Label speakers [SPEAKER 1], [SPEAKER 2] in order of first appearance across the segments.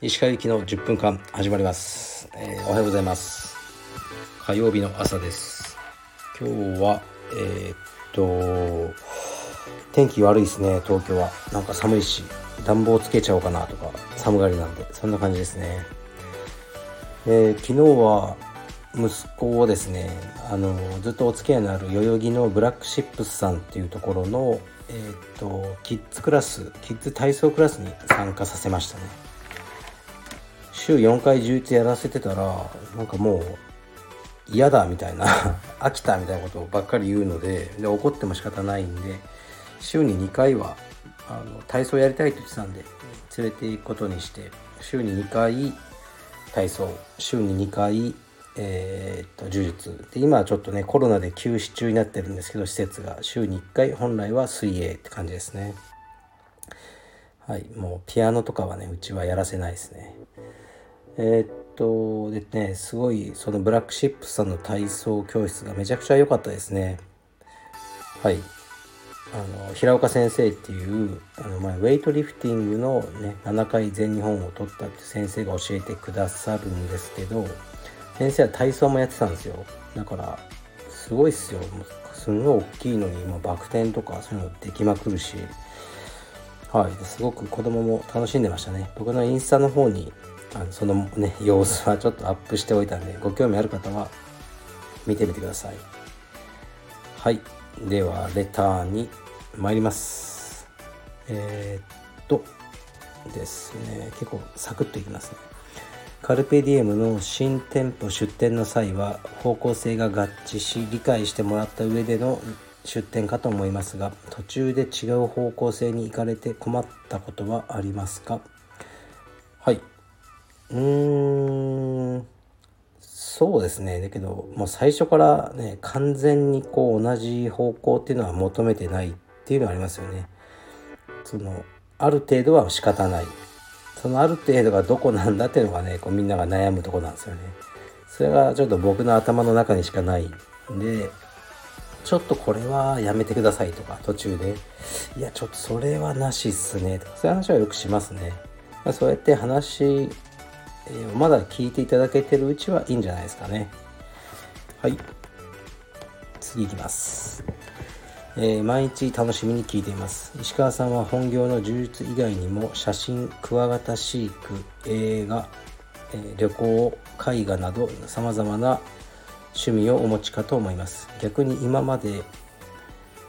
[SPEAKER 1] 石川行きの10分間始まります、えー、おはようございます。火曜日の朝です。今日はえー、っと天気悪いですね。東京は。なんか寒いし暖房つけちゃおうかなとか寒がりなんで。そんな感じですね。えー、昨日は息子をですねあのずっとお付き合いのある代々木のブラックシップスさんっていうところの、えーと、キッズクラスキッズ体操クラスに参加させましたね。週4回充実やらせてたらなんかもう嫌だみたいな 飽きたみたいなことばっかり言うのでで怒っても仕方ないんで週に2回はあの体操やりたいと言ってたんで連れて行くことにして週に2回体操週に2回えー、っと呪術。で今はちょっとねコロナで休止中になってるんですけど施設が。週に1回本来は水泳って感じですね。はい。もうピアノとかはねうちはやらせないですね。えー、っとでねすごいそのブラックシップさんの体操教室がめちゃくちゃ良かったですね。はい。あの平岡先生っていうあの、まあ、ウェイトリフティングの、ね、7回全日本を取ったって先生が教えてくださるんですけど先生は体操もやってたんですよ。だからすごいっすよ。すんごい大きいのにもうバク転とかそういうのできまくるし。はい。すごく子供も楽しんでましたね。僕のインスタの方にあのそのね様子はちょっとアップしておいたんでご興味ある方は見てみてください。はい。ではレターに参ります。えー、っとですね。結構サクッといきますね。カルペディエムの新店舗出店の際は方向性が合致し理解してもらった上での出店かと思いますが途中で違う方向性に行かれて困ったことはありますか？はい。うーん。そうですね。だけどもう最初からね完全にこう同じ方向っていうのは求めてないっていうのはありますよね。そのある程度は仕方ない。そのある程度がどこなんだっていうのがねこうみんなが悩むとこなんですよね。それがちょっと僕の頭の中にしかないんでちょっとこれはやめてくださいとか途中で。いやちょっとそれはなしっすね。とかそういう話はよくしますね。まそうやって話、えー、まだ聞いていただけてるうちはいいんじゃないですかね。はい。次いきます。えー、毎日楽しみに聞いています。石川さんは本業の柔術以外にも写真クワガタ飼育映画、えー、旅行絵画などさまざまな趣味をお持ちかと思います。逆に今まで、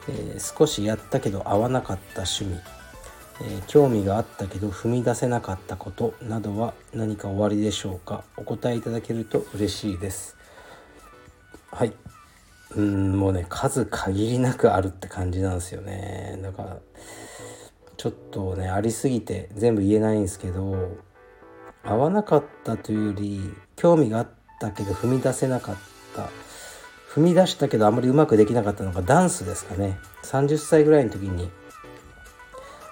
[SPEAKER 1] えー、少しやったけど合わなかった趣味、え興味があったけど踏み出せなかったことなどは何かおありでしょうか？お答えいただけると嬉しいです。はい。うんもうね数限りなくあるって感じなんですよね。だからちょっとねありすぎて全部言えないんですけど合わなかったというより興味があったけど踏み出せなかった。踏み出したけどあまりうまくできなかったのがダンスですかね。30歳ぐらいの時に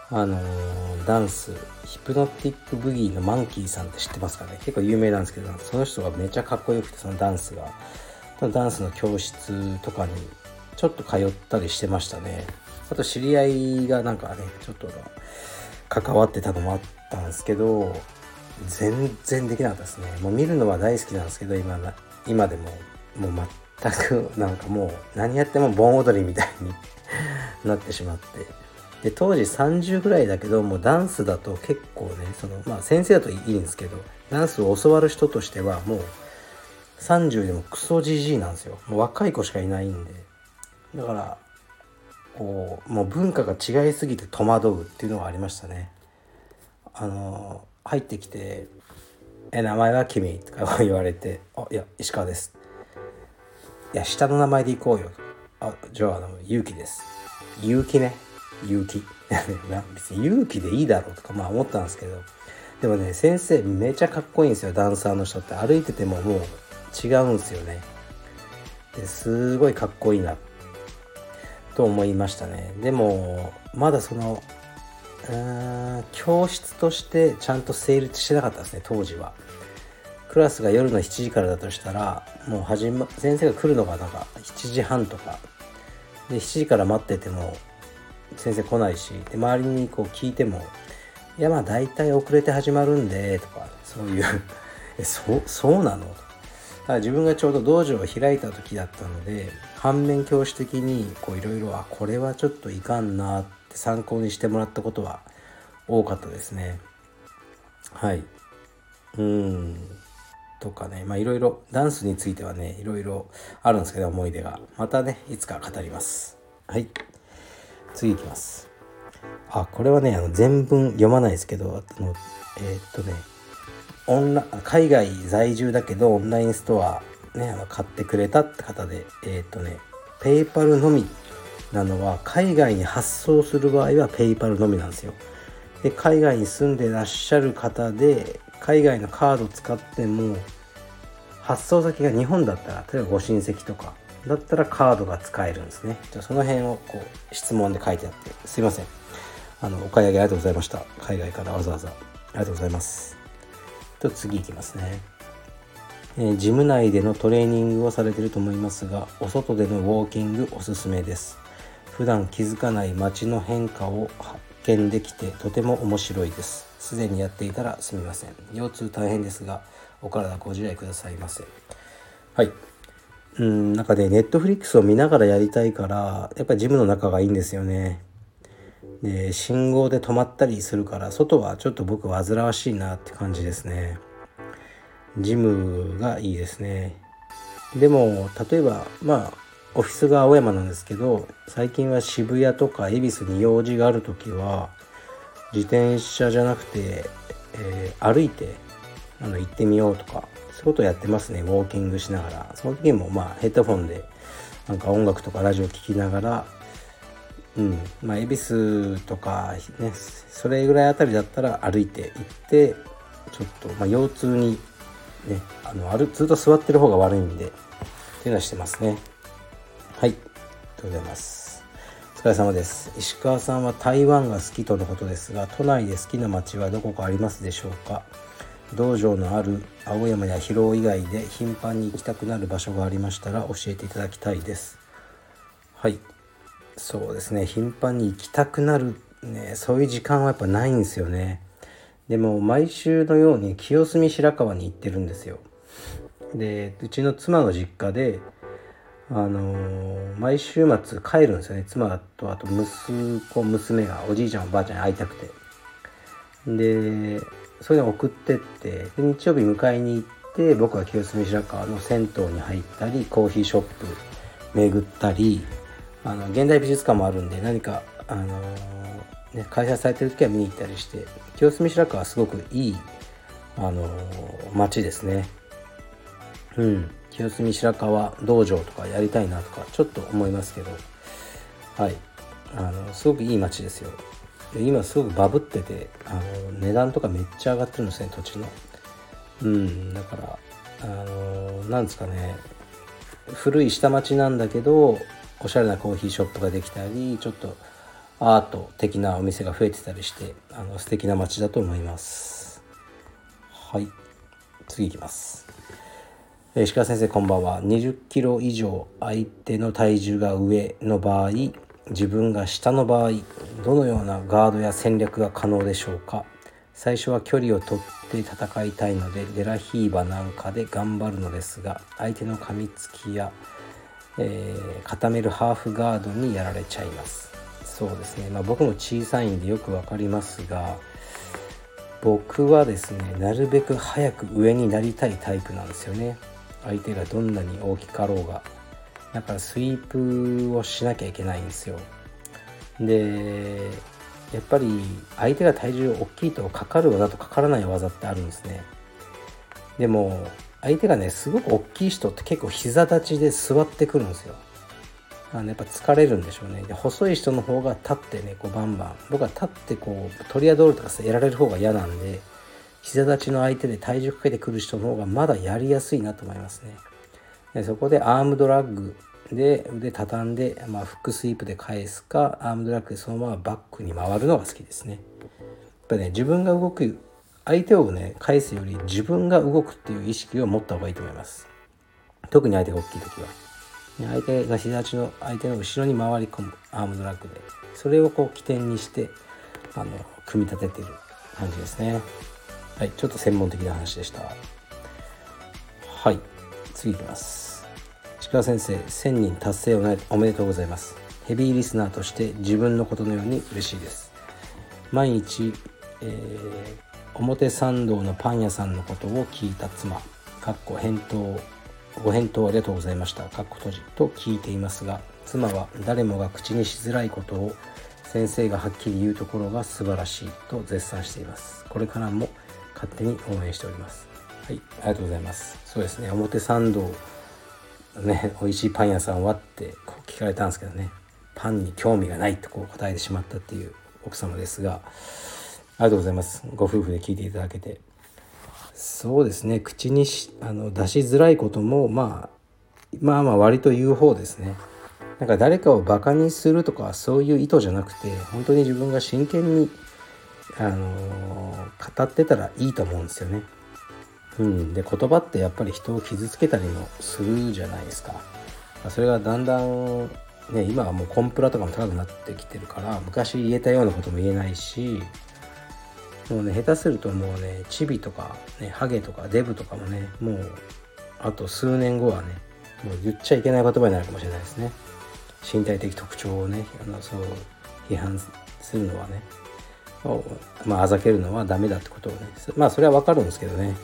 [SPEAKER 1] あのー、ダンスヒプノティックブギーのマンキーさんって知ってますかね。結構有名なんですけどその人がめちゃかっこよくてそのダンスが。ダンスの教室とかにちょっと通ったりしてましたね。あと知り合いがなんかねちょっと関わってたのもあったんですけど全然できなかったですね。もう見るのは大好きなんですけど今今でも。もう全くなんかもう何やっても盆踊りみたいに なってしまって。で当時30ぐらいだけどもうダンスだと結構ねそのまあ先生だといいんですけどダンスを教わる人としてはもう30でもクソじじいなんですよ。もう若い子しかいないんで。だからこうもう文化が違いすぎて戸惑うっていうのがありましたね。あの入ってきて「え名前は君」とか言われて「あいや石川です」「いや下の名前で行こうよ」あじゃああの勇気です。勇気ね。勇気 別に勇気でいいだろうとかまあ思ったんですけど。でもね先生めちゃかっこいいんですよ。ダンサーの人って。歩いててももう違うんすよね。ですごいかっこいいな。と思いましたね。でもまだそのうーん教室としてちゃんと成立してなかったですね当時は。クラスが夜の7時からだとしたらもう始ま先生が来るのがなんか7時半とか。で7時から待ってても先生来ないしで周りにこう聞いても「いやまあ大体遅れて始まるんで」とかそういう。えそそうなの?」だから自分がちょうど道場を開いた時だったので反面教師的にこういろいろあこれはちょっといかんなって参考にしてもらったことは多かったですね。はい。うん。とかね。まあいろいろダンスについてはねいろいろあるんですけど思い出が。またねいつか語ります。はい。次いきます。あこれはねあの全文読まないですけどあのえー、っとね。オンラ海外在住だけどオンラインストアねあの買ってくれたって方でえー、っとねペイパルのみなのは海外に発送する場合はペイパルのみなんですよ。で海外に住んでらっしゃる方で海外のカード使っても発送先が日本だったら例えばご親戚とかだったらカードが使えるんですね。じゃその辺をこう質問で書いてあってすいません。あのお買い上げありがとうございました。海外からわざわざ。ありがとうございます。と次いきますね。えー、ジム内でのトレーニングをされてると思いますがお外でのウォーキングおすすめです。普段気づかない街の変化を発見できてとても面白いです。すでにやっていたらすみません。腰痛大変ですがお体ご自愛くださいませ。はい。うんなんかねネットフリックスを見ながらやりたいからやっぱりジムの中がいいんですよね。で信号で止まったりするから外はちょっと僕煩わしいなって感じですね。ジムがいいですね。でも例えばまあオフィスが青山なんですけど最近は渋谷とか恵比寿に用事がある時は自転車じゃなくて、えー、歩いてあの行ってみようとかそういうことやってますね。ウォーキングしながら。その時もまあヘッドフォンでなんか音楽とかラジオ聴きながらうん。まあ恵比寿とかねそれぐらいあたりだったら歩いて行ってちょっと、まあ、腰痛にねあの歩ずっと座ってる方が悪いんでっていうのはしてますね。はい。ありがとうございます。お疲れ様です。石川さんは台湾が好きとのことですが都内で好きな街はどこかありますでしょうか？道場のある青山や広尾以外で頻繁に行きたくなる場所がありましたら教えていただきたいです。はい。そうですね。頻繁に行きたくなるね。そういう時間はやっぱないんですよね。でも毎週のように清澄白河に行ってるんですよ。でうちの妻の実家であのー、毎週末帰るんですよね。妻とあと息子娘がおじいちゃんおばあちゃんに会いたくて。でそれで送ってって日曜日迎えに行って僕は清澄白河の銭湯に入ったりコーヒーショップ巡ったりあの現代美術館もあるんで何か、あのー、ね、開催されてる時は見に行ったりして清澄白河はすごくいい、あのー、街ですね。うん、清澄白河道場とかやりたいなとかちょっと思いますけど。はい。あのすごくいい街ですよ。今すごくバブっててあの値段とかめっちゃ上がってるんですね土地の。うん。だからあのなんですかね。古い下町なんだけどおしゃれなコーヒーショップができたりちょっとアート的なお店が増えてたりしてあの素敵な街だと思います。はい。次いきます。石川先生こんばんは。20キロ以上相手の体重が上の場合自分が下の場合どのようなガードや戦略が可能でしょうか？最初は距離を取って戦いたいのでデラヒーバなんかで頑張るのですが相手の噛みつきや、えー、固めるハーフガードにやられちゃいます。そうですね。まあ僕も小さいんでよく分かりますが僕はですねなるべく早く上になりたいタイプなんですよね。相手がどんなに大きかろうが。だからスイープをしなきゃいけないんですよ。でやっぱり相手が体重大きいとかかる技とかからない技ってあるんですね。でも相手がねすごく大きい人って結構膝立ちで座ってくるんですよ。あのやっぱ疲れるんでしょうね。で細い人の方が立ってねこうバンバン。僕は立ってこうトリアドールとかさやられる方が嫌なんで膝立ちの相手で体重かけてくる人の方がまだやりやすいなと思いますね。でそこでアームドラッグで腕畳んで、まあ、フックスイープで返すかアームドラッグでそのままバックに回るのが好きですね。やっぱね自分が動く相手をね返すより自分が動くっていう意識を持った方がいいと思います。特に相手が大きい時は。相手が膝立ちの相手の後ろに回り込むアームドラッグでそれをこう起点にしてあの組み立ててる感じですね。はいちょっと専門的な話でした。はい次いきます。石川先生1000人達成おめでとうございます。ヘビーリスナーとして自分のことのように嬉しいです。毎日、えー、表参道のパン屋さんのことを聞いた妻かっこ返答ご返答ありがとうございました。かっこ閉じと聞いていますが妻は誰もが口にしづらいことを先生がはっきり言うところが素晴らしいと絶賛しています。これからも勝手に応援しております。はいありがとうございます。そうですね表参道ね美味しいパン屋さんはってこう聞かれたんですけどねパンに興味がないとこう答えてしまったっていう奥様ですがありがとうございます。ご夫婦で聞いていただけて。そうですね。口にしあの出しづらいこともまあまあまあ割と言う方ですね。なんか誰かをバカにするとかそういう意図じゃなくて本当に自分が真剣にあの語ってたらいいと思うんですよね。うん、で言葉ってやっぱり人を傷つけたりもするじゃないですか。それがだんだんね今はもうコンプラとかも高くなってきてるから昔言えたようなことも言えないしもうね下手するともうねチビとかねハゲとかデブとかもねもうあと数年後はねもう言っちゃいけない言葉になるかもしれないですね。身体的特徴をねあのそう批判するのはね。まああざけるのはダメだってことをねまあそれはわかるんですけどね、ま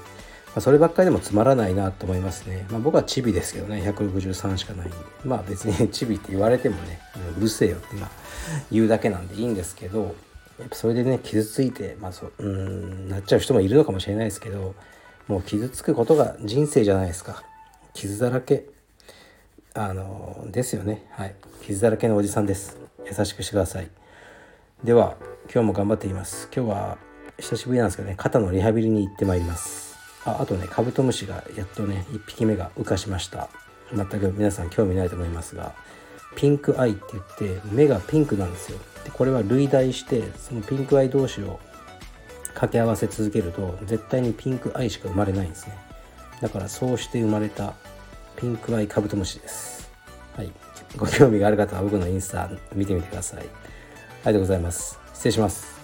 [SPEAKER 1] あ、そればっかりでもつまらないなと思いますね、まあ、僕はチビですけどね163しかないんで。まあ別にチビって言われてもねうるせえよってまあ言うだけなんでいいんですけどやっぱそれでね傷ついてまあそううんなっちゃう人もいるのかもしれないですけどもう傷つくことが人生じゃないですか。傷だらけ。あのですよね。はい。傷だらけのおじさんです。優しくしてください。では今日も頑張っています。今日は久しぶりなんですけどね肩のリハビリに行ってまいります。ああとねカブトムシがやっとね1匹目が羽化しました。全く皆さん興味ないと思いますがピンクアイって言って目がピンクなんですよでこれは類題してそのピンクアイ同士を掛け合わせ続けると絶対にピンクアイしか生まれないんですねだからそうして生まれたピンクアイカブトムシです。はい。ご興味がある方は僕のインスタ見てみてください。ありがとうございます。失礼します。